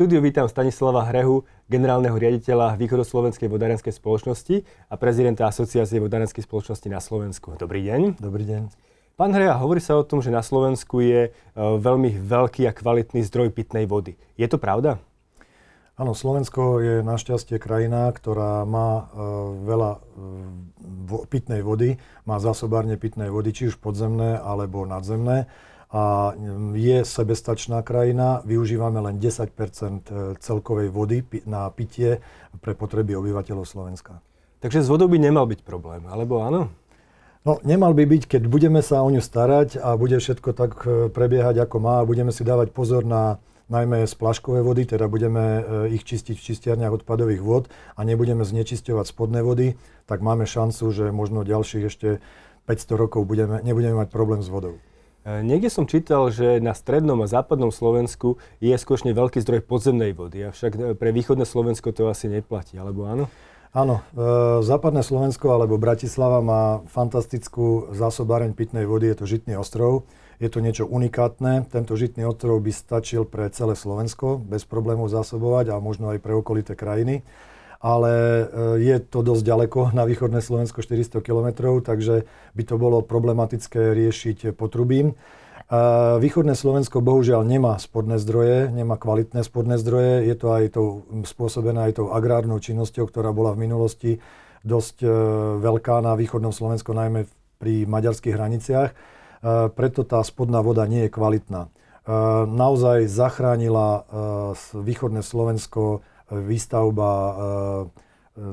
štúdiu vítam Stanislava Hrehu, generálneho riaditeľa Východoslovenskej vodárenskej spoločnosti a prezidenta Asociácie vodárenskej spoločnosti na Slovensku. Dobrý deň. Dobrý deň. Pán Hreja, hovorí sa o tom, že na Slovensku je e, veľmi veľký a kvalitný zdroj pitnej vody. Je to pravda? Áno, Slovensko je našťastie krajina, ktorá má e, veľa e, pitnej vody, má zásobárne pitnej vody, či už podzemné alebo nadzemné a je sebestačná krajina. Využívame len 10 e, celkovej vody na pitie pre potreby obyvateľov Slovenska. Takže s vodou by nemal byť problém, alebo áno? No, nemal by byť, keď budeme sa o ňu starať a bude všetko tak e, prebiehať, ako má a budeme si dávať pozor na najmä splaškové vody, teda budeme e, ich čistiť v čistiarniach odpadových vod a nebudeme znečisťovať spodné vody, tak máme šancu, že možno ďalších ešte 500 rokov budeme, nebudeme mať problém s vodou. E, niekde som čítal, že na strednom a západnom Slovensku je skutočne veľký zdroj podzemnej vody, avšak e, pre východné Slovensko to asi neplatí, alebo áno? Áno, e, západné Slovensko alebo Bratislava má fantastickú zásobáreň pitnej vody, je to Žitný ostrov. Je to niečo unikátne. Tento Žitný ostrov by stačil pre celé Slovensko bez problémov zásobovať a možno aj pre okolité krajiny ale e, je to dosť ďaleko na východné Slovensko, 400 km, takže by to bolo problematické riešiť potrubím. Východné Slovensko bohužiaľ nemá spodné zdroje, nemá kvalitné spodné zdroje. Je to aj tou, spôsobené aj tou agrárnou činnosťou, ktorá bola v minulosti dosť e, veľká na východnom Slovensku, najmä pri maďarských hraniciach. E, preto tá spodná voda nie je kvalitná. Naozaj zachránila východné Slovensko výstavba e,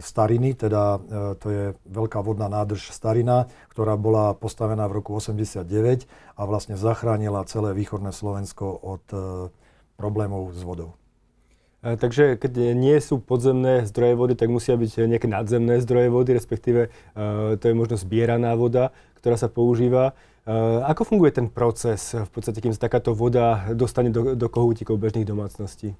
Stariny, teda e, to je veľká vodná nádrž Starina, ktorá bola postavená v roku 89 a vlastne zachránila celé východné Slovensko od e, problémov s vodou. Takže keď nie sú podzemné zdroje vody, tak musia byť nejaké nadzemné zdroje vody, respektíve to je možno zbieraná voda, ktorá sa používa. Ako funguje ten proces, v podstate, kým sa takáto voda dostane do, do kohútikov bežných domácností?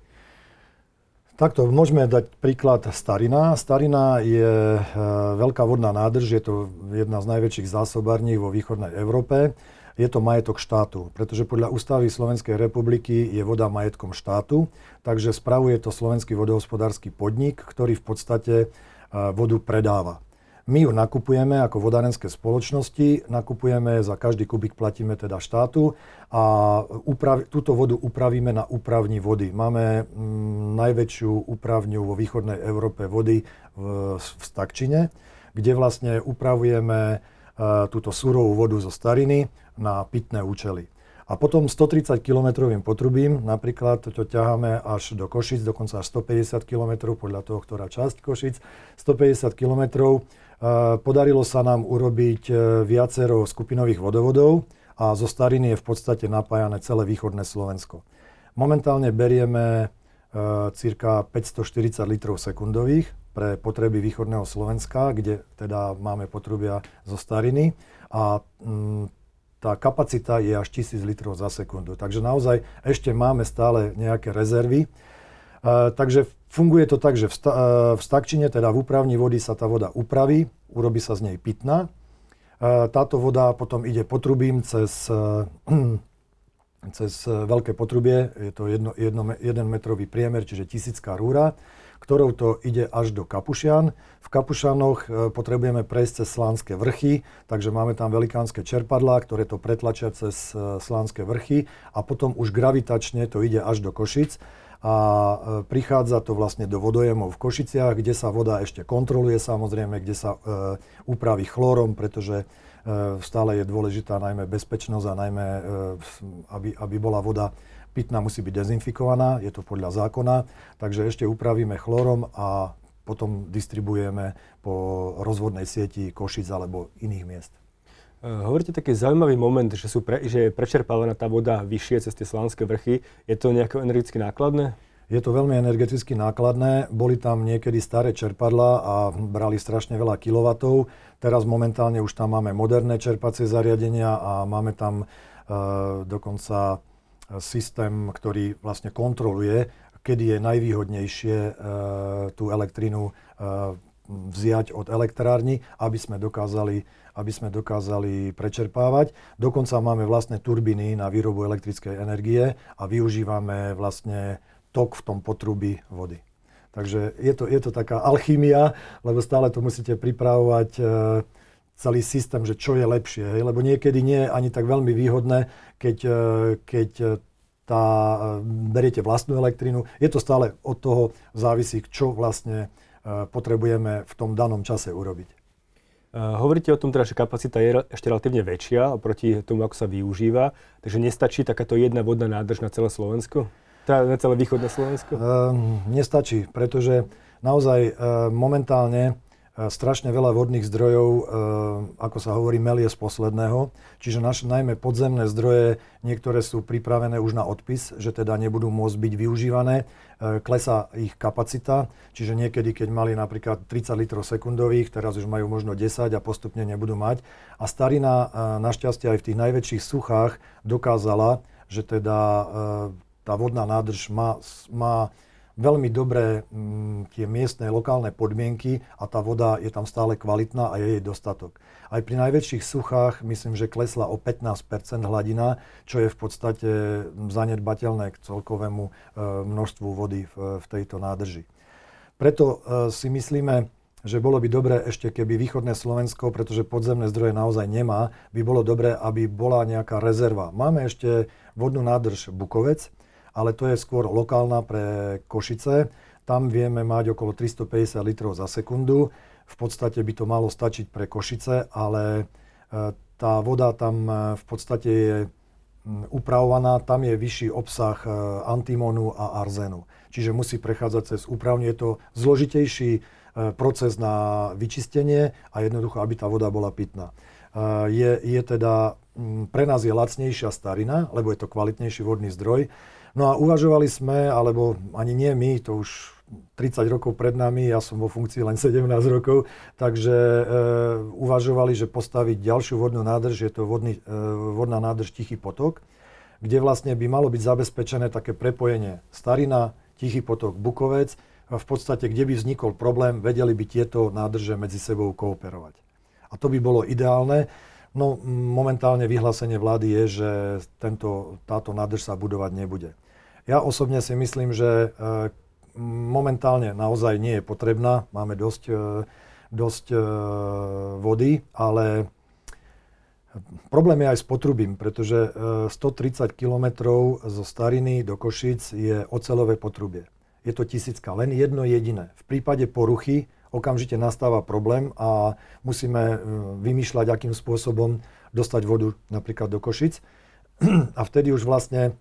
Takto môžeme dať príklad Starina. Starina je e, veľká vodná nádrž, je to jedna z najväčších zásobární vo východnej Európe. Je to majetok štátu, pretože podľa ústavy Slovenskej republiky je voda majetkom štátu, takže spravuje to Slovenský vodohospodársky podnik, ktorý v podstate e, vodu predáva. My ju nakupujeme ako vodárenské spoločnosti, nakupujeme za každý kubik platíme teda štátu a uprav, túto vodu upravíme na úpravni vody. Máme mm, najväčšiu úpravňu vo východnej Európe vody v, v Stakčine, kde vlastne upravujeme e, túto surovú vodu zo stariny na pitné účely. A potom 130 km potrubím, napríklad to ťaháme až do Košic, dokonca až 150 km, podľa toho, ktorá časť Košic, 150 km Podarilo sa nám urobiť e, viacero skupinových vodovodov a zo Stariny je v podstate napájane celé východné Slovensko. Momentálne berieme e, cirka 540 litrov sekundových pre potreby východného Slovenska, kde teda máme potrubia zo Stariny a mm, tá kapacita je až 1000 litrov za sekundu. Takže naozaj ešte máme stále nejaké rezervy. E, takže Funguje to tak, že v, sta, e, v stakčine, teda v úpravni vody sa tá voda upraví, urobí sa z nej pitná. E, táto voda potom ide potrubím cez, e, cez veľké potrubie, je to jedno, jedno, jeden metrový priemer, čiže tisícká rúra, ktorou to ide až do Kapušian. V Kapušanoch potrebujeme prejsť cez Slánske vrchy, takže máme tam velikánske čerpadlá, ktoré to pretlačia cez Slánske vrchy a potom už gravitačne to ide až do Košic a e, prichádza to vlastne do vodojemov v Košiciach, kde sa voda ešte kontroluje samozrejme, kde sa e, upraví chlórom, pretože e, stále je dôležitá najmä bezpečnosť a najmä, e, aby, aby bola voda pitná, musí byť dezinfikovaná, je to podľa zákona, takže ešte upravíme chlórom a potom distribuujeme po rozvodnej sieti Košic alebo iných miest. Eh, hovoríte taký zaujímavý moment, že, sú pre, že je prečerpávaná tá voda vyššie cez tie slánske vrchy. Je to nejako energeticky nákladné? Je to veľmi energeticky nákladné. Boli tam niekedy staré čerpadla a brali strašne veľa kilovatov. Teraz momentálne už tam máme moderné čerpacie zariadenia a máme tam e, dokonca systém, ktorý vlastne kontroluje, kedy je najvýhodnejšie e, tú elektrínu e, vziať od elektrárny, aby sme dokázali aby sme dokázali prečerpávať. Dokonca máme vlastné turbíny na výrobu elektrickej energie a využívame vlastne tok v tom potrubí vody. Takže je to, je to taká alchymia, lebo stále to musíte pripravovať e, celý systém, že čo je lepšie. Lebo niekedy nie je ani tak veľmi výhodné, keď, e, keď tá, e, beriete vlastnú elektrínu. Je to stále od toho závisí, čo vlastne potrebujeme v tom danom čase urobiť. Hovoríte o tom teda, že kapacita je ešte relatívne väčšia oproti tomu, ako sa využíva. Takže nestačí takáto jedna vodná nádrž na celé Slovensko? Teda na celé východné Slovensko? Um, nestačí, pretože naozaj uh, momentálne uh, strašne veľa vodných zdrojov, uh, ako sa hovorí, melie z posledného. Čiže naše najmä podzemné zdroje, niektoré sú pripravené už na odpis, že teda nebudú môcť byť využívané. Klesá ich kapacita, čiže niekedy, keď mali napríklad 30 litrov sekundových, teraz už majú možno 10 a postupne nebudú mať. A starina našťastie aj v tých najväčších suchách dokázala, že teda tá vodná nádrž má, má veľmi dobré m, mm, tie miestne lokálne podmienky a tá voda je tam stále kvalitná a je jej dostatok. Aj pri najväčších suchách myslím, že klesla o 15% hladina, čo je v podstate zanedbateľné k celkovému e, množstvu vody v, v tejto nádrži. Preto e, si myslíme, že bolo by dobré ešte, keby východné Slovensko, pretože podzemné zdroje naozaj nemá, by bolo dobré, aby bola nejaká rezerva. Máme ešte vodnú nádrž Bukovec, ale to je skôr lokálna pre Košice. Tam vieme mať okolo 350 litrov za sekundu. V podstate by to malo stačiť pre Košice, ale e, tá voda tam e, v podstate je upravovaná, tam je vyšší obsah e, antimonu a arzénu. Čiže musí prechádzať cez úpravne. Je to zložitejší proces na vyčistenie a jednoducho, aby tá voda bola pitná. Je, je teda, pre nás je lacnejšia starina, lebo je to kvalitnejší vodný zdroj. No a uvažovali sme, alebo ani nie my, to už 30 rokov pred nami, ja som vo funkcii len 17 rokov, takže e, uvažovali, že postaviť ďalšiu vodnú nádrž, je to vodný, e, vodná nádrž Tichý potok, kde vlastne by malo byť zabezpečené také prepojenie Starina, Tichý potok, Bukovec, v podstate, kde by vznikol problém, vedeli by tieto nádrže medzi sebou kooperovať. A to by bolo ideálne. No momentálne vyhlásenie vlády je, že tento, táto nádrž sa budovať nebude. Ja osobne si myslím, že e, momentálne naozaj nie je potrebná. Máme dosť, e, dosť e, vody, ale problém je aj s potrubím, pretože 130 km zo Stariny do Košic je ocelové potrubie. Je to tisícka, len jedno jediné. V prípade poruchy okamžite nastáva problém a musíme vymýšľať, akým spôsobom dostať vodu napríklad do Košic. A vtedy už vlastne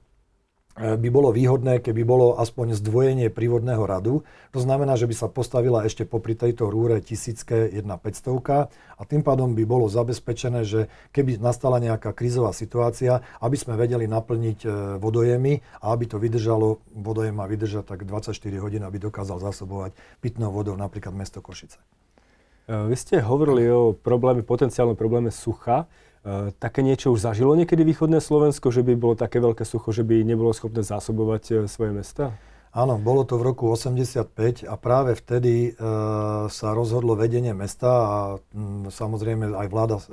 by bolo výhodné, keby bolo aspoň zdvojenie prívodného radu. To znamená, že by sa postavila ešte popri tejto rúre tisícke jedna 500 a tým pádom by bolo zabezpečené, že keby nastala nejaká krízová situácia, aby sme vedeli naplniť e, vodojemy a aby to vydržalo, vodojem má vydržať tak 24 hodín, aby dokázal zásobovať pitnou vodou napríklad mesto Košice. E, vy ste hovorili o probléme, potenciálnom probléme sucha. E, také niečo už zažilo niekedy východné Slovensko, že by bolo také veľké sucho, že by nebolo schopné zásobovať e, svoje mesta? Áno, bolo to v roku 85 a práve vtedy e, sa rozhodlo vedenie mesta a m, samozrejme aj vláda e,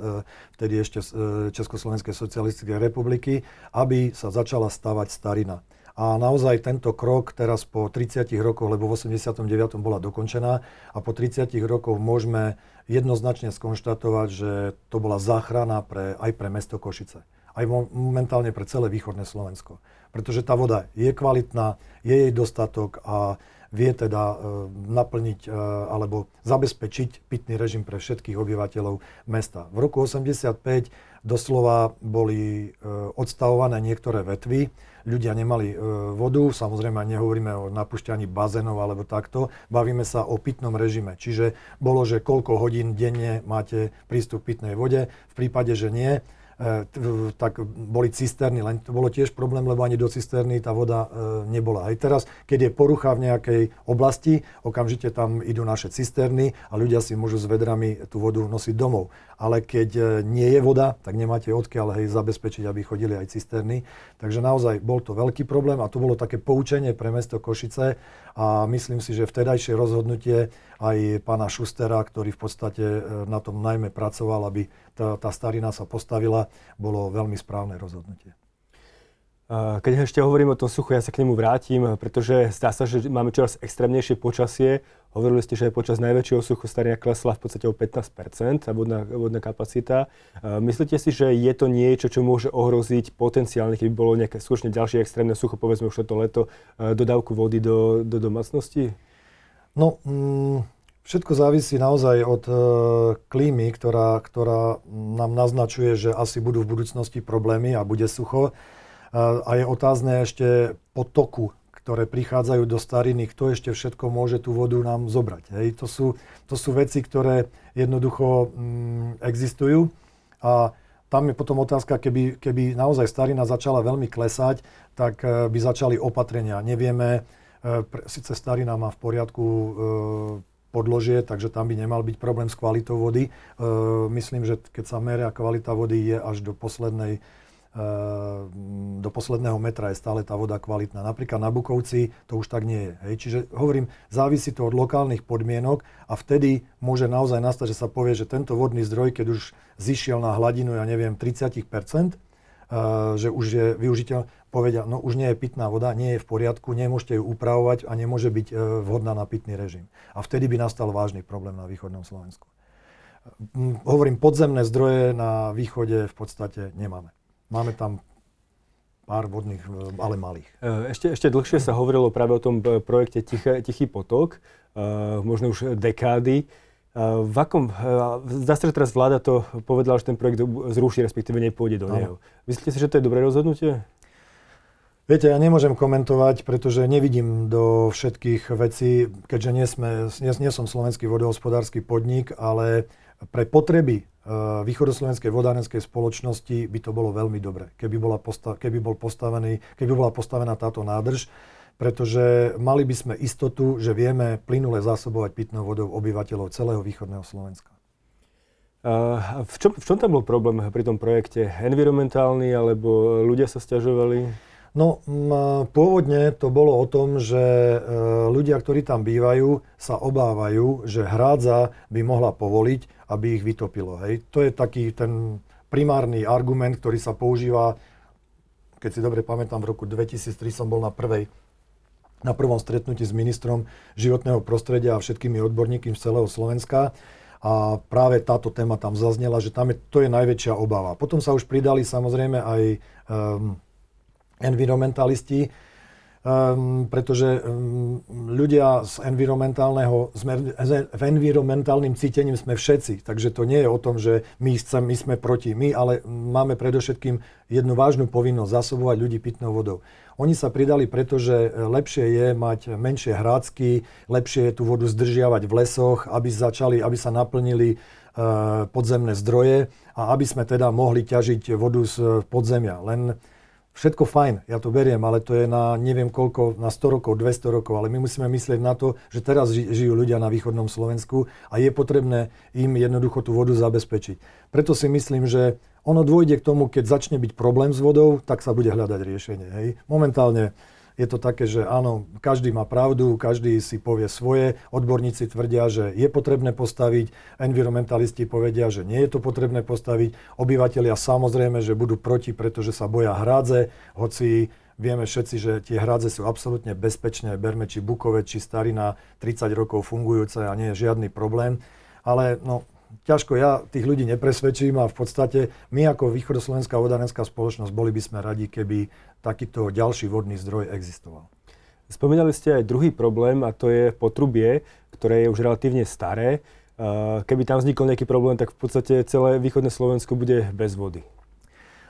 vtedy ešte e, Československej socialistickej republiky, aby sa začala stavať starina. A naozaj tento krok teraz po 30 rokoch, lebo v 89. bola dokončená a po 30 rokoch môžeme jednoznačne skonštatovať, že to bola záchrana pre, aj pre mesto Košice. Aj momentálne pre celé východné Slovensko. Pretože tá voda je kvalitná, je jej dostatok a vie teda e, naplniť e, alebo zabezpečiť pitný režim pre všetkých obyvateľov mesta. V roku 85 doslova boli e, odstavované niektoré vetvy, ľudia nemali e, vodu, samozrejme nehovoríme o napušťaní bazénov alebo takto, bavíme sa o pitnom režime. Čiže bolo, že koľko hodín denne máte prístup k pitnej vode, v prípade, že nie, E, tak boli cisterny, len to bolo tiež problém, lebo ani do cisterny tá voda nebola. Aj teraz, keď je porucha v nejakej oblasti, okamžite tam idú naše cisterny a ľudia si môžu s vedrami tú vodu nosiť domov. Ale keď e, nie je voda, tak nemáte odkiaľ hej, zabezpečiť, aby chodili aj cisterny. Takže naozaj bol to veľký problém a to bolo také poučenie pre mesto Košice a myslím si, že vtedajšie rozhodnutie aj pána Šustera, ktorý v podstate na tom najmä pracoval, aby tá, tá starina sa postavila, bolo veľmi správne rozhodnutie. Keď ešte hovorím o tom suchu, ja sa k nemu vrátim, pretože zdá sa, že máme čoraz extrémnejšie počasie. Hovorili ste, že počas najväčšieho suchu starina klesla v podstate o 15 tá vodná, vodná kapacita. Myslíte si, že je to niečo, čo môže ohroziť potenciálne, keby bolo nejaké skutočne ďalšie extrémne sucho, povedzme už toto leto, dodávku vody do, do domácnosti? No, mm, všetko závisí naozaj od e, klímy, ktorá, ktorá nám naznačuje, že asi budú v budúcnosti problémy a bude sucho. A je otázne ešte potoku, ktoré prichádzajú do stariny, kto ešte všetko môže tú vodu nám zobrať. Hej. To, sú, to sú veci, ktoré jednoducho mm, existujú a tam je potom otázka, keby, keby naozaj starina začala veľmi klesať, tak e, by začali opatrenia. Nevieme, e, síce starina má v poriadku e, podložie, takže tam by nemal byť problém s kvalitou vody. Myslím, že keď sa meria kvalita vody je až do poslednej do posledného metra je stále tá voda kvalitná. Napríklad na Bukovci to už tak nie je. Hej. Čiže hovorím, závisí to od lokálnych podmienok a vtedy môže naozaj nastať, že sa povie, že tento vodný zdroj, keď už zišiel na hladinu, ja neviem, 30%, uh, ehm, že už je využiteľ, povedia, no už nie je pitná voda, nie je v poriadku, nemôžete ju upravovať a nemôže byť uh, vhodná na pitný režim. A vtedy by nastal vážny problém na východnom Slovensku. Hovorím, podzemné zdroje na východe v podstate nemáme. Máme tam pár vodných, e, ale malých. E, ešte, ešte dlhšie sa hovorilo práve o tom e, projekte Tiché, Tichý potok, možno už dekády. V akom, zdá sa, že teraz vláda to povedala, že ten projekt zruší, respektíve nepôjde do neho. Myslíte si, že to je dobré rozhodnutie? Viete, ja nemôžem komentovať, pretože nevidím do všetkých vecí, keďže nie, sme, nie, nie som slovenský vodohospodársky podnik, ale pre potreby východoslovenskej vodárenskej spoločnosti by to bolo veľmi dobre, keby, bola postav, keby, bol postavený, keby bola postavená táto nádrž, pretože mali by sme istotu, že vieme plynule zásobovať pitnou vodou obyvateľov celého východného Slovenska. Uh, v, čom, v čom tam bol problém pri tom projekte? Environmentálny, alebo ľudia sa stiažovali? No, pôvodne to bolo o tom, že e, ľudia, ktorí tam bývajú, sa obávajú, že hrádza by mohla povoliť, aby ich vytopilo. Hej. To je taký ten primárny argument, ktorý sa používa, keď si dobre pamätám, v roku 2003 som bol na prvej na prvom stretnutí s ministrom životného prostredia a všetkými odborníkmi z celého Slovenska. A práve táto téma tam zaznela, že tam je, to je najväčšia obava. Potom sa už pridali samozrejme aj um, environmentalisti, um, pretože um, ľudia z environmentálneho, sme, v environmentálnym cítením sme všetci, takže to nie je o tom, že my, chcem, my sme proti, my, ale máme predovšetkým jednu vážnu povinnosť zasobovať ľudí pitnou vodou. Oni sa pridali, pretože lepšie je mať menšie hrácky, lepšie je tú vodu zdržiavať v lesoch, aby, začali, aby sa naplnili uh, podzemné zdroje a aby sme teda mohli ťažiť vodu z podzemia. Len Všetko fajn, ja to beriem, ale to je na neviem koľko, na 100 rokov, 200 rokov, ale my musíme myslieť na to, že teraz žijú ľudia na východnom Slovensku a je potrebné im jednoducho tú vodu zabezpečiť. Preto si myslím, že ono dôjde k tomu, keď začne byť problém s vodou, tak sa bude hľadať riešenie. Hej. Momentálne je to také, že áno, každý má pravdu, každý si povie svoje, odborníci tvrdia, že je potrebné postaviť, environmentalisti povedia, že nie je to potrebné postaviť, obyvateľia samozrejme, že budú proti, pretože sa boja hrádze, hoci Vieme všetci, že tie hrádze sú absolútne bezpečné, berme či Bukove, či Starina, 30 rokov fungujúce a nie je žiadny problém. Ale no, ťažko ja tých ľudí nepresvedčím a v podstate my ako východoslovenská vodárenská spoločnosť boli by sme radi, keby takýto ďalší vodný zdroj existoval. Spomínali ste aj druhý problém a to je potrubie, ktoré je už relatívne staré. Keby tam vznikol nejaký problém, tak v podstate celé východné Slovensko bude bez vody.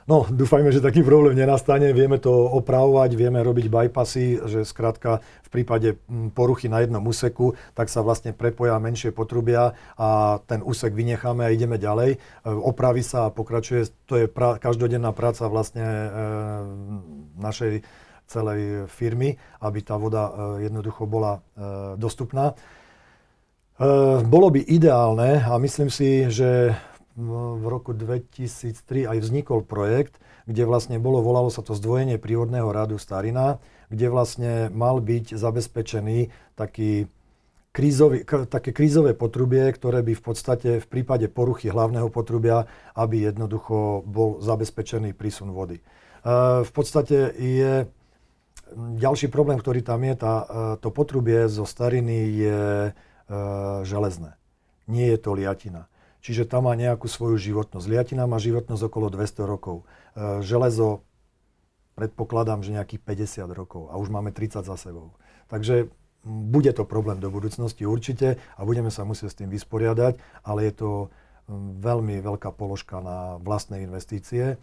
No, dúfajme, že taký problém nenastane. Vieme to opravovať, vieme robiť bypassy, že skrátka v prípade poruchy na jednom úseku, tak sa vlastne prepoja menšie potrubia a ten úsek vynecháme a ideme ďalej. E, opraví sa a pokračuje. To je pra- každodenná práca vlastne e, našej celej firmy, aby tá voda e, jednoducho bola e, dostupná. E, bolo by ideálne a myslím si, že v roku 2003 aj vznikol projekt, kde vlastne bolo, volalo sa to zdvojenie prírodného radu Starina, kde vlastne mal byť zabezpečený taký krízový, také krízové potrubie, ktoré by v podstate v prípade poruchy hlavného potrubia, aby jednoducho bol zabezpečený prísun vody. V podstate je ďalší problém, ktorý tam je, tá, to potrubie zo stariny je železné. Nie je to liatina. Čiže tam má nejakú svoju životnosť. Liatina má životnosť okolo 200 rokov. Železo predpokladám, že nejakých 50 rokov a už máme 30 za sebou. Takže bude to problém do budúcnosti určite a budeme sa musieť s tým vysporiadať, ale je to veľmi veľká položka na vlastné investície.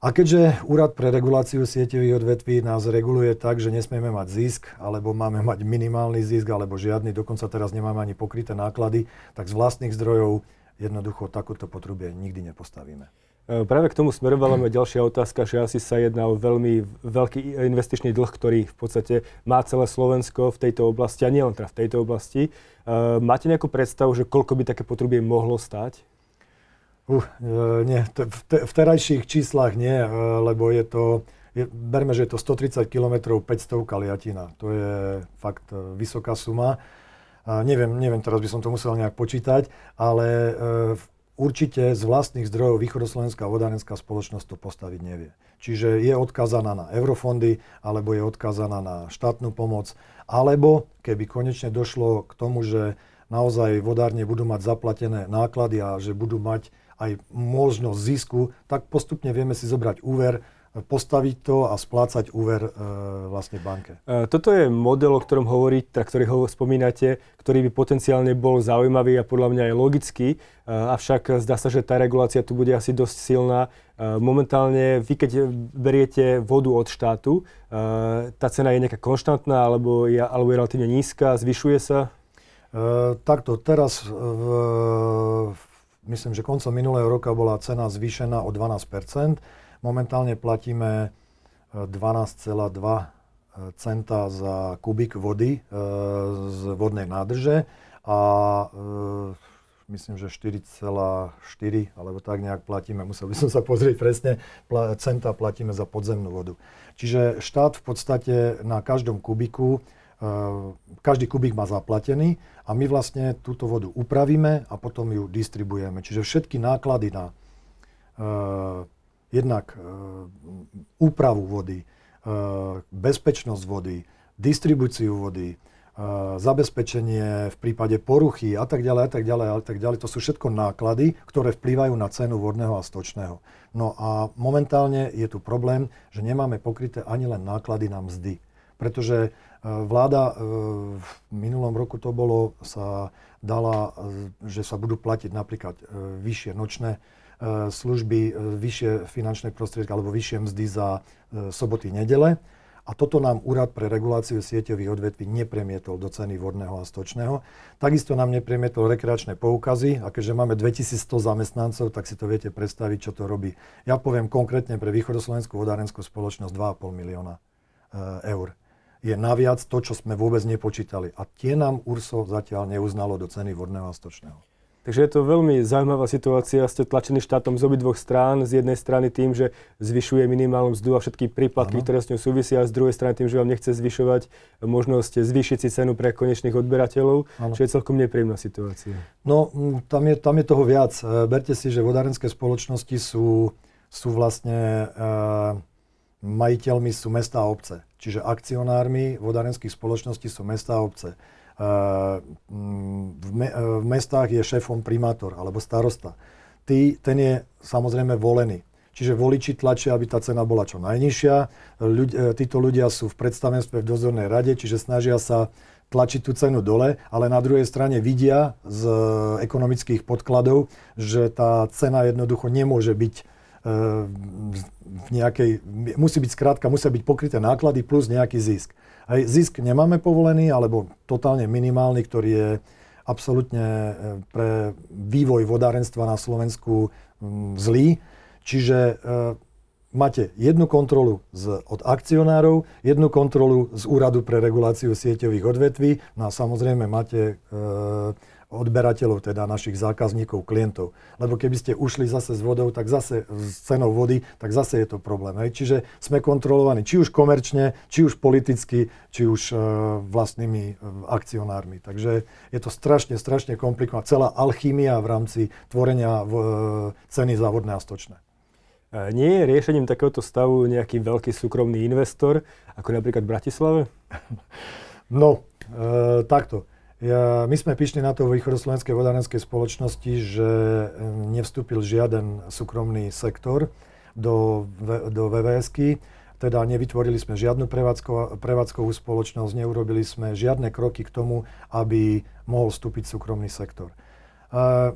A keďže Úrad pre reguláciu sieťových odvetví nás reguluje tak, že nesmieme mať zisk, alebo máme mať minimálny zisk, alebo žiadny, dokonca teraz nemáme ani pokryté náklady, tak z vlastných zdrojov jednoducho takúto potrubie nikdy nepostavíme. E, práve k tomu smerovala moja ďalšia otázka, že asi sa jedná o veľmi veľký investičný dlh, ktorý v podstate má celé Slovensko v tejto oblasti, a nielen teda v tejto oblasti. E, máte nejakú predstavu, že koľko by také potrubie mohlo stať? Uh, nie, v, te, v terajších číslach nie, lebo je to, je, berme, že je to 130 km 500 kaliatina. To je fakt vysoká suma. A neviem, neviem, teraz by som to musel nejak počítať, ale v určite z vlastných zdrojov Východoslovenská vodárenská spoločnosť to postaviť nevie. Čiže je odkázaná na eurofondy, alebo je odkázaná na štátnu pomoc, alebo keby konečne došlo k tomu, že naozaj vodárne budú mať zaplatené náklady a že budú mať aj možnosť zisku, tak postupne vieme si zobrať úver, postaviť to a splácať úver e, vlastne banke. E, toto je model, o ktorom hovoríte, ktorý ho spomínate, ktorý by potenciálne bol zaujímavý a podľa mňa aj logický, e, avšak zdá sa, že tá regulácia tu bude asi dosť silná. E, momentálne vy, keď beriete vodu od štátu, e, tá cena je nejaká konštantná alebo je, alebo je relatívne nízka, zvyšuje sa? E, takto, teraz v, myslím, že koncom minulého roka bola cena zvýšená o 12% Momentálne platíme 12,2 e, e, centa za kubik vody e, z vodnej nádrže a myslím, že 4,4 alebo tak nejak platíme, musel by som sa pozrieť presne, centa platíme za podzemnú vodu. Čiže štát v podstate na každom kubiku, každý kubík má zaplatený a my vlastne túto vodu upravíme a potom ju distribujeme. Čiže všetky náklady na jednak e, úpravu vody, e, bezpečnosť vody, distribúciu vody, zabezpečenie v prípade poruchy a tak ďalej a tak ďalej a tak ďalej. To sú všetko náklady, ktoré vplývajú na cenu vodného a stočného. No a momentálne je tu problém, že nemáme pokryté ani len náklady na mzdy. Pretože vláda v minulom roku to bolo, sa dala, že sa budú platiť napríklad vyššie nočné E, služby, e, vyššie finančné prostriedky alebo vyššie mzdy za e, soboty, nedele. A toto nám Úrad pre reguláciu sieťových odvetví nepremietol do ceny vodného a stočného. Takisto nám nepremietol rekreačné poukazy a keďže máme 2100 zamestnancov, tak si to viete predstaviť, čo to robí. Ja poviem konkrétne pre Východoslovenskú vodárenskú spoločnosť 2,5 milióna eur. Je naviac to, čo sme vôbec nepočítali. A tie nám URSO zatiaľ neuznalo do ceny vodného a stočného. Takže je to veľmi zaujímavá situácia. Ste tlačení štátom z obidvoch strán. Z jednej strany tým, že zvyšuje minimálnu mzdu a všetky príplatky, ktoré s ňou súvisia, a z druhej strany tým, že vám nechce zvyšovať možnosť zvýšiť si cenu pre konečných odberateľov, ano. čo je celkom nepríjemná situácia. No, tam je, tam je toho viac. E, berte si, že vodárenské spoločnosti sú, sú vlastne e, majiteľmi sú mesta a obce. Čiže akcionármi vodárenských spoločností sú mesta a obce v, me, v mestách je šéfom primátor alebo starosta. Tý, ten je samozrejme volený. Čiže voliči tlačia, aby tá cena bola čo najnižšia. Ľudí, e, títo ľudia sú v predstavenstve v dozornej rade, čiže snažia sa tlačiť tú cenu dole, ale na druhej strane vidia z ekonomických podkladov, že tá cena jednoducho nemôže byť v nejakej, musí byť skrátka, musia byť pokryté náklady plus nejaký zisk. Hej, zisk nemáme povolený, alebo totálne minimálny, ktorý je absolútne e, pre vývoj vodárenstva na Slovensku zlý. Čiže e, máte jednu kontrolu z, od akcionárov, jednu kontrolu z Úradu pre reguláciu sieťových odvetví, no a samozrejme máte e, odberateľov, teda našich zákazníkov, klientov. Lebo keby ste ušli zase s vodou, tak zase s cenou vody, tak zase je to problém. Hej. Čiže sme kontrolovaní či už komerčne, či už politicky, či už e, vlastnými e, akcionármi. Takže je to strašne, strašne komplikované. Celá alchýmia v rámci tvorenia v, e, ceny za vodné a stočné. Nie je riešením takéhoto stavu nejaký veľký súkromný investor, ako napríklad v Bratislave? No, e, takto. Ja, my sme pišli na to v východoslovenskej vodárenskej spoločnosti, že e, nevstúpil žiaden súkromný sektor do, do VVSky, teda nevytvorili sme žiadnu prevádzko, prevádzkovú spoločnosť, neurobili sme žiadne kroky k tomu, aby mohol vstúpiť súkromný sektor. E,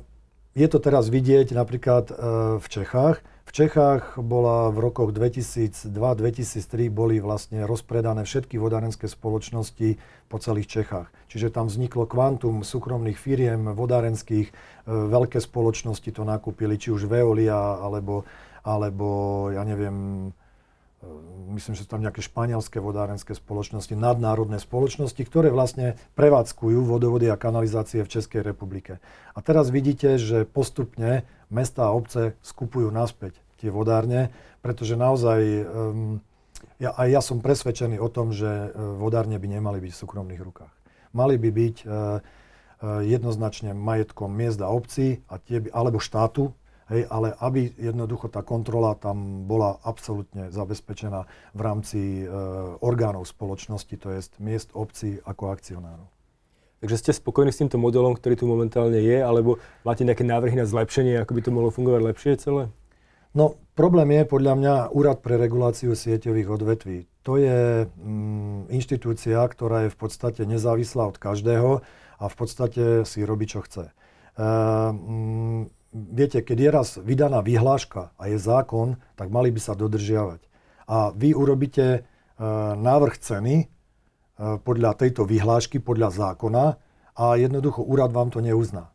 je to teraz vidieť napríklad e, v Čechách. V Čechách bola v rokoch 2002-2003 boli vlastne rozpredané všetky vodárenské spoločnosti po celých Čechách. Čiže tam vzniklo kvantum súkromných firiem vodárenských, e, veľké spoločnosti to nakúpili, či už Veolia, alebo, alebo ja neviem, myslím, že sú tam nejaké španielské vodárenské spoločnosti, nadnárodné spoločnosti, ktoré vlastne prevádzkujú vodovody a kanalizácie v Českej republike. A teraz vidíte, že postupne mesta a obce skupujú naspäť tie vodárne, pretože naozaj um, ja, aj ja som presvedčený o tom, že e, vodárne by nemali byť v súkromných rukách. Mali by byť uh, jednoznačne majetkom miest a obcí a tie by, alebo štátu, hej, ale aby jednoducho tá kontrola tam bola absolútne zabezpečená v rámci uh, orgánov spoločnosti, to je miest obcí ako akcionárov. Takže ste spokojní s týmto modelom, ktorý tu momentálne je, alebo máte nejaké návrhy na zlepšenie, ako by to mohlo fungovať lepšie celé? No, problém je podľa mňa Úrad pre reguláciu sieťových odvetví. To je mm, inštitúcia, ktorá je v podstate nezávislá od každého a v podstate si robí, čo chce. E, mm, viete, keď je raz vydaná vyhláška a je zákon, tak mali by sa dodržiavať. A vy urobíte e, návrh ceny, E, podľa tejto vyhlášky, podľa zákona a jednoducho úrad vám to neuzná.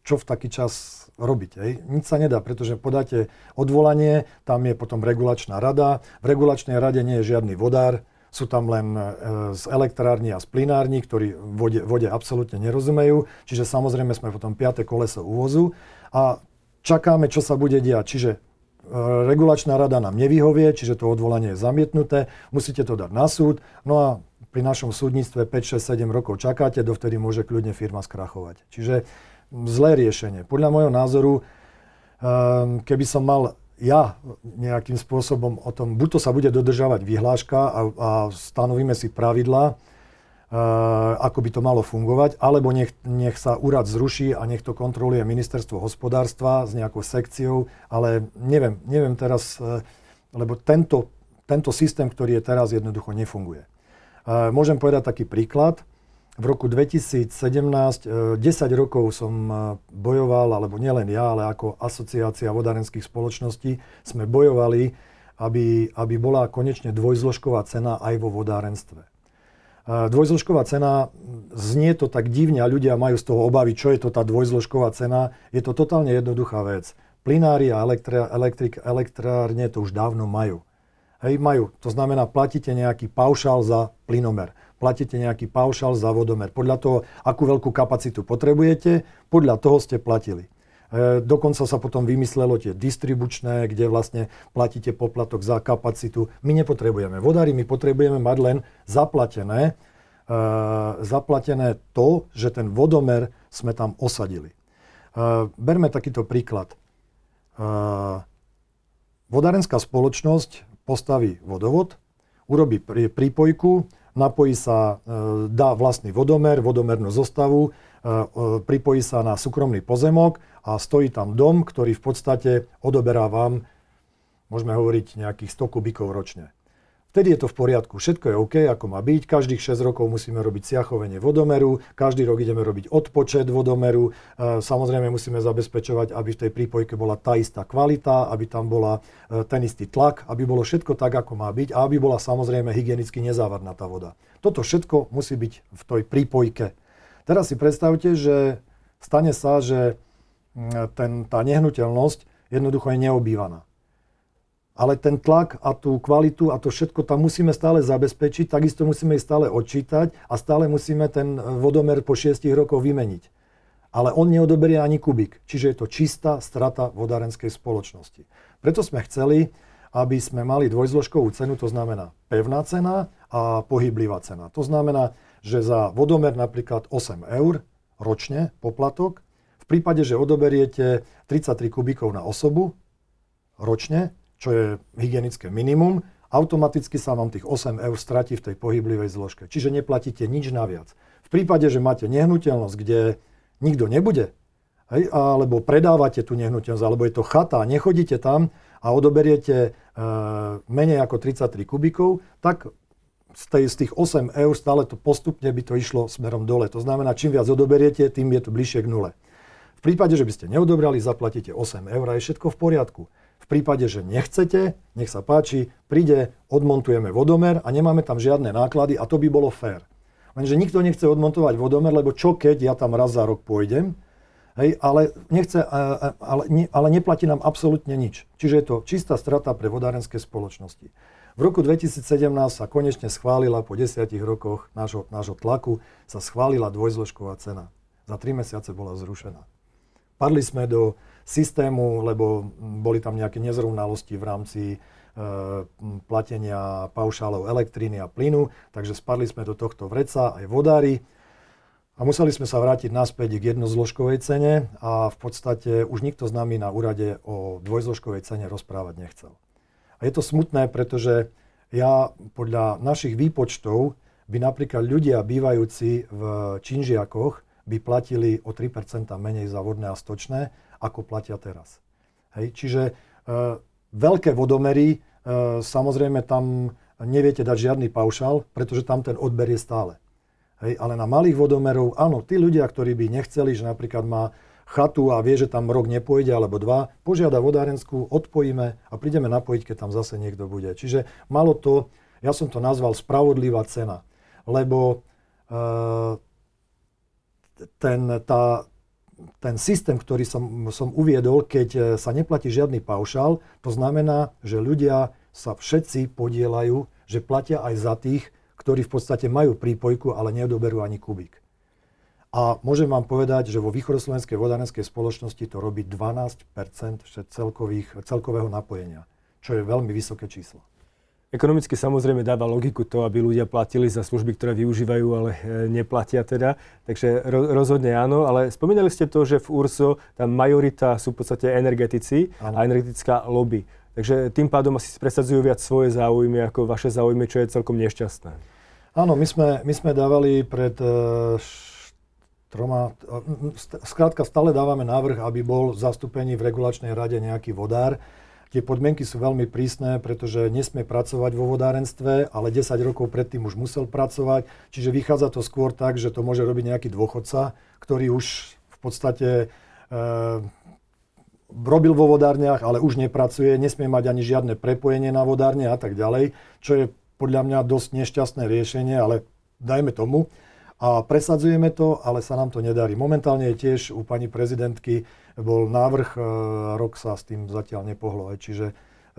Čo v taký čas robiť? Hej? Nič sa nedá, pretože podáte odvolanie, tam je potom regulačná rada. V regulačnej rade nie je žiadny vodár, sú tam len e, z elektrárni a z plinárni, ktorí vode, vode absolútne nerozumejú. Čiže samozrejme sme potom piaté koleso úvozu a čakáme, čo sa bude diať. Čiže e, regulačná rada nám nevyhovie, čiže to odvolanie je zamietnuté, musíte to dať na súd, no a pri našom súdnictve 5, 6, 7 rokov čakáte, dovtedy môže kľudne firma skrachovať. Čiže zlé riešenie. Podľa môjho názoru, ehm, keby som mal ja nejakým spôsobom o tom, buď to sa bude dodržavať vyhláška a, a stanovíme si pravidla, Uh, ako by to malo fungovať, alebo nech, nech sa úrad zruší a nech to kontroluje ministerstvo hospodárstva s nejakou sekciou, ale neviem, neviem teraz, uh, lebo tento, tento systém, ktorý je teraz, jednoducho nefunguje. Môžem povedať taký príklad. V roku 2017, 10 e, rokov som bojoval, alebo nielen ja, ale ako asociácia vodárenských spoločností, sme bojovali, aby, aby bola konečne dvojzložková cena aj vo vodárenstve. Dvojzložková cena, znie to tak divne a ľudia majú z toho obavy, čo je to tá dvojzložková cena. Je to totálne jednoduchá vec. Plinári a elektrik, elektrárne to už dávno majú. Hej, majú. To znamená, platíte nejaký paušál za plynomer. Platíte nejaký paušál za vodomer. Podľa toho, akú veľkú kapacitu potrebujete, podľa toho ste platili. E, dokonca sa potom vymyslelo tie distribučné, kde vlastne platíte poplatok za kapacitu. My nepotrebujeme vodári, my potrebujeme mať len zaplatené, e, zaplatené to, že ten vodomer sme tam osadili. E, berme takýto príklad. E, vodárenská spoločnosť postaví vodovod, urobí prípojku, napojí sa, e, dá vlastný vodomer, vodomernú zostavu, e, e, pripojí sa na súkromný pozemok a stojí tam dom, ktorý v podstate odoberá vám, môžeme hovoriť, nejakých 100 kubíkov ročne. Vtedy je to v poriadku, všetko je OK, ako má byť. Každých 6 rokov musíme robiť siachovenie vodomeru, každý rok ideme robiť odpočet vodomeru. E, samozrejme musíme zabezpečovať, aby v tej prípojke bola tá istá kvalita, aby tam bola e, ten istý tlak, aby bolo všetko tak, ako má byť a aby bola samozrejme hygienicky nezávadná tá voda. Toto všetko musí byť v tej prípojke. Teraz si predstavte, že stane sa, že ten, tá nehnuteľnosť jednoducho je neobývaná ale ten tlak a tú kvalitu a to všetko tam musíme stále zabezpečiť, takisto musíme ich stále odčítať a stále musíme ten vodomer po 6 rokoch vymeniť. Ale on neodoberie ani kubik, čiže je to čistá strata vodárenskej spoločnosti. Preto sme chceli, aby sme mali dvojzložkovú cenu, to znamená pevná cena a pohyblivá cena. To znamená, že za vodomer napríklad 8 eur ročne poplatok, v prípade, že odoberiete 33 kubíkov na osobu ročne, čo je hygienické minimum, automaticky sa vám tých 8 eur stratí v tej pohyblivej zložke. Čiže neplatíte nič naviac. V prípade, že máte nehnuteľnosť, kde nikto nebude, hej, alebo predávate tú nehnuteľnosť, alebo je to chata nechodíte tam a odoberiete e, menej ako 33 kubikov, tak z, tej, z tých 8 eur stále to postupne by to išlo smerom dole. To znamená, čím viac odoberiete, tým je to bližšie k nule. V prípade, že by ste neodobrali, zaplatíte 8 eur a je všetko v poriadku. Prípade, že nechcete, nech sa páči, príde, odmontujeme vodomer a nemáme tam žiadne náklady a to by bolo fér. Lenže nikto nechce odmontovať vodomer, lebo čo keď ja tam raz za rok pôjdem, hej, ale, nechce, ale, ne, ale neplatí nám absolútne nič. Čiže je to čistá strata pre vodárenské spoločnosti. V roku 2017 sa konečne schválila, po desiatich rokoch nášho, nášho tlaku, sa schválila dvojzložková cena. Za tri mesiace bola zrušená. Padli sme do systému, lebo boli tam nejaké nezrovnalosti v rámci Eh, platenia paušálov elektriny a plynu, takže spadli sme do tohto vreca aj vodári a museli sme sa vrátiť naspäť k jednozložkovej cene a v podstate už nikto z nami na úrade o dvojzložkovej cene rozprávať nechcel. A je to smutné, pretože ja podľa našich výpočtov by napríklad ľudia bývajúci v Činžiakoch by platili o 3% menej za vodné a stočné, ako platia teraz. Hej, čiže e, veľké vodomery E, samozrejme tam neviete dať žiadny paušál, pretože tam ten odber je stále. Hej, ale na malých vodomerov, áno, tí ľudia, ktorí by nechceli, že napríklad má chatu a vie, že tam rok nepôjde alebo dva, požiada vodárenskú, odpojíme a prídeme napojiť, keď tam zase niekto bude. Čiže malo to, ja som to nazval spravodlivá cena, lebo uh, ten, tá, ten systém, ktorý som, som uviedol, keď sa neplatí žiadny paušál, to znamená, že ľudia sa všetci podielajú, že platia aj za tých, ktorí v podstate majú prípojku, ale neodoberú ani kubík. A môžem vám povedať, že vo východoslovenskej vodárenskej spoločnosti to robí 12 celkových, celkového napojenia, čo je veľmi vysoké číslo. Ekonomicky samozrejme dáva logiku to, aby ľudia platili za služby, ktoré využívajú, ale e, neplatia teda. Takže ro- rozhodne áno, ale spomínali ste to, že v URSO tam majorita sú v podstate energetici ano. a energetická lobby. Takže tým pádom asi presadzujú viac svoje záujmy ako vaše záujmy, čo je celkom nešťastné. Áno, my sme, my sme dávali pred uh, troma, uh, skrátka stále dávame návrh, aby bol zastúpený v regulačnej rade nejaký vodár. Tie podmienky sú veľmi prísne, pretože nesmie pracovať vo vodárenstve, ale 10 rokov predtým už musel pracovať. Čiže vychádza to skôr tak, že to môže robiť nejaký dôchodca, ktorý už v podstate uh, robil vo vodárniach, ale už nepracuje, nesmie mať ani žiadne prepojenie na vodárne a tak ďalej, čo je podľa mňa dosť nešťastné riešenie, ale dajme tomu. A presadzujeme to, ale sa nám to nedarí. Momentálne je tiež u pani prezidentky bol návrh, e, rok sa s tým zatiaľ nepohlo. Čiže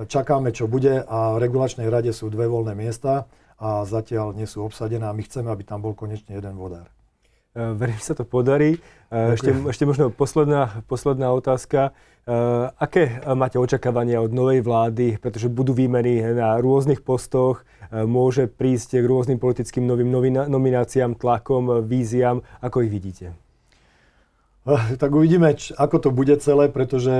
čakáme, čo bude a v regulačnej rade sú dve voľné miesta a zatiaľ nie sú obsadené a my chceme, aby tam bol konečne jeden vodár. E, verím, sa to podarí. E, ešte, ešte možno posledná, posledná otázka. Uh, aké máte očakávania od novej vlády, pretože budú výmeny na rôznych postoch, môže prísť k rôznym politickým novým novina- nomináciám, tlakom, víziám, ako ich vidíte? Tak uvidíme, ako to bude celé, pretože,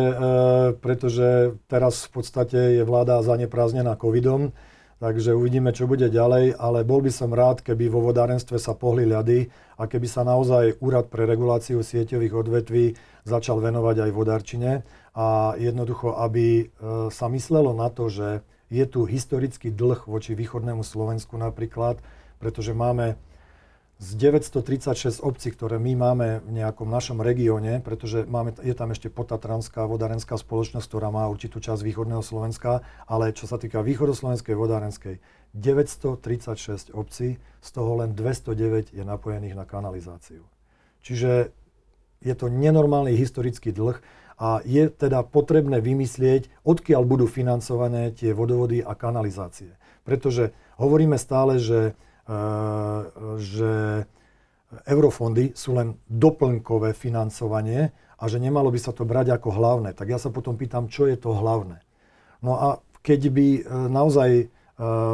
pretože teraz v podstate je vláda zaneprázdnená covidom. Takže uvidíme, čo bude ďalej, ale bol by som rád, keby vo vodárenstve sa pohli ľady a keby sa naozaj Úrad pre reguláciu sieťových odvetví začal venovať aj vodárčine a jednoducho, aby e, sa myslelo na to, že je tu historický dlh voči východnému Slovensku napríklad, pretože máme z 936 obcí, ktoré my máme v nejakom našom regióne, pretože máme, je tam ešte potatranská vodárenská spoločnosť, ktorá má určitú časť východného Slovenska, ale čo sa týka východoslovenskej vodárenskej, 936 obcí, z toho len 209 je napojených na kanalizáciu. Čiže je to nenormálny historický dlh a je teda potrebné vymyslieť, odkiaľ budú financované tie vodovody a kanalizácie. Pretože hovoríme stále, že že eurofondy sú len doplnkové financovanie a že nemalo by sa to brať ako hlavné. Tak ja sa potom pýtam, čo je to hlavné. No a keď by e, naozaj e,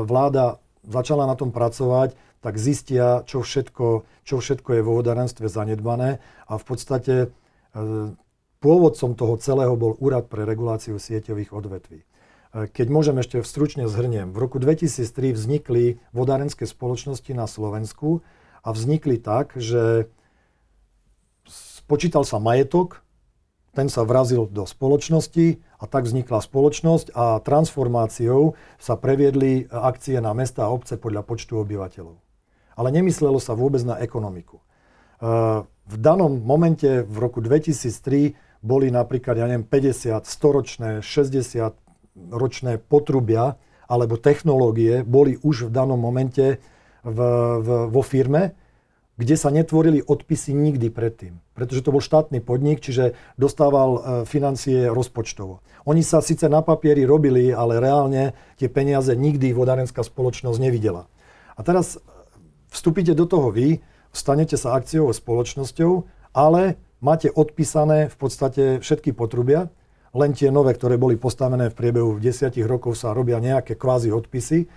vláda začala na tom pracovať, tak zistia, čo všetko, čo všetko je vo vodárenstve zanedbané a v podstate e, pôvodcom toho celého bol Úrad pre reguláciu sieťových odvetví. Keď môžem ešte stručne zhrniem. V roku 2003 vznikli vodárenské spoločnosti na Slovensku a vznikli tak, že spočítal sa majetok, ten sa vrazil do spoločnosti a tak vznikla spoločnosť a transformáciou sa previedli akcie na mesta a obce podľa počtu obyvateľov. Ale nemyslelo sa vôbec na ekonomiku. V danom momente v roku 2003 boli napríklad, ja neviem, 50, 100 ročné, 60 ročné potrubia alebo technológie boli už v danom momente v, v, vo firme, kde sa netvorili odpisy nikdy predtým. Pretože to bol štátny podnik, čiže dostával e, financie rozpočtovo. Oni sa síce na papieri robili, ale reálne tie peniaze nikdy vodárenská spoločnosť nevidela. A teraz vstúpite do toho vy, stanete sa akciovou spoločnosťou, ale máte odpísané v podstate všetky potrubia, len tie nové, ktoré boli postavené v priebehu 10 rokov sa robia nejaké kvázi odpisy.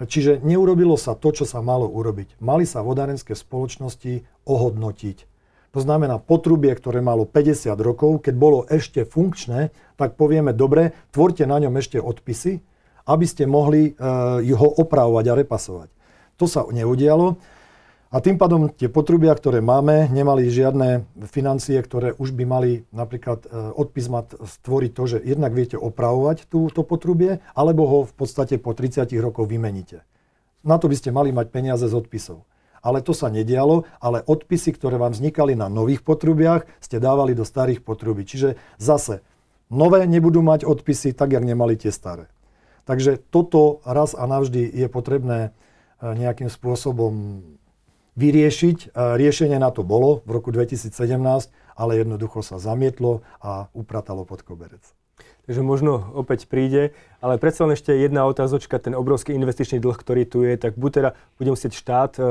Čiže neurobilo sa to, čo sa malo urobiť. Mali sa vodárenské spoločnosti ohodnotiť. To znamená, potrubie, ktoré malo 50 rokov, keď bolo ešte funkčné, tak povieme, dobre, tvorte na ňom ešte odpisy, aby ste mohli uh, ho opravovať a repasovať. To sa neudialo. A tým pádom tie potrubia, ktoré máme, nemali žiadne financie, ktoré už by mali napríklad e, od písma stvoriť to, že jednak viete opravovať túto potrubie, alebo ho v podstate po 30 rokov vymeníte. Na to by ste mali mať peniaze z odpisov. Ale to sa nedialo, ale odpisy, ktoré vám vznikali na nových potrubiach, ste dávali do starých potrubí. Čiže zase, nové nebudú mať odpisy tak, jak nemali tie staré. Takže toto raz a navždy je potrebné e, nejakým spôsobom vyriešiť. Riešenie na to bolo v roku 2017, ale jednoducho sa zamietlo a upratalo pod koberec. Takže možno opäť príde, ale predsa len ešte jedna otázočka, ten obrovský investičný dlh, ktorý tu je, tak buď teda bude musieť štát e,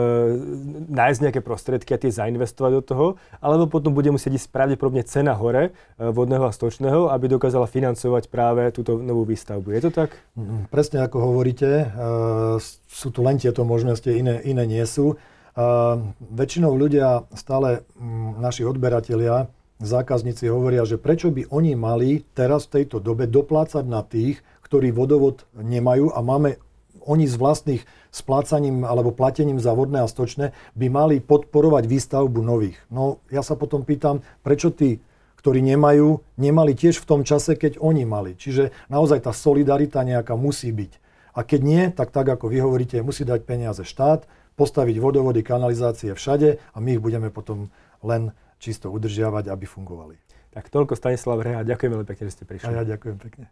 nájsť nejaké prostriedky a tie zainvestovať do toho, alebo potom bude musieť ísť pravdepodobne cena hore e, vodného a stočného, aby dokázala financovať práve túto novú výstavbu. Je to tak? Mm, presne ako hovoríte, e, sú tu len tieto možnosti, iné, iné nie sú. Väčšinou ľudia, stále m, naši odberatelia, zákazníci hovoria, že prečo by oni mali teraz v tejto dobe doplácať na tých, ktorí vodovod nemajú a máme oni s vlastných splácaním alebo platením za vodné a stočné by mali podporovať výstavbu nových. No ja sa potom pýtam, prečo tí, ktorí nemajú, nemali tiež v tom čase, keď oni mali. Čiže naozaj tá solidarita nejaká musí byť. A keď nie, tak tak ako vy hovoríte, musí dať peniaze štát, postaviť vodovody, kanalizácie všade a my ich budeme potom len čisto udržiavať, aby fungovali. Tak toľko Stanislav Reha, ďakujem veľmi pekne, že ste prišli. A ja ďakujem pekne.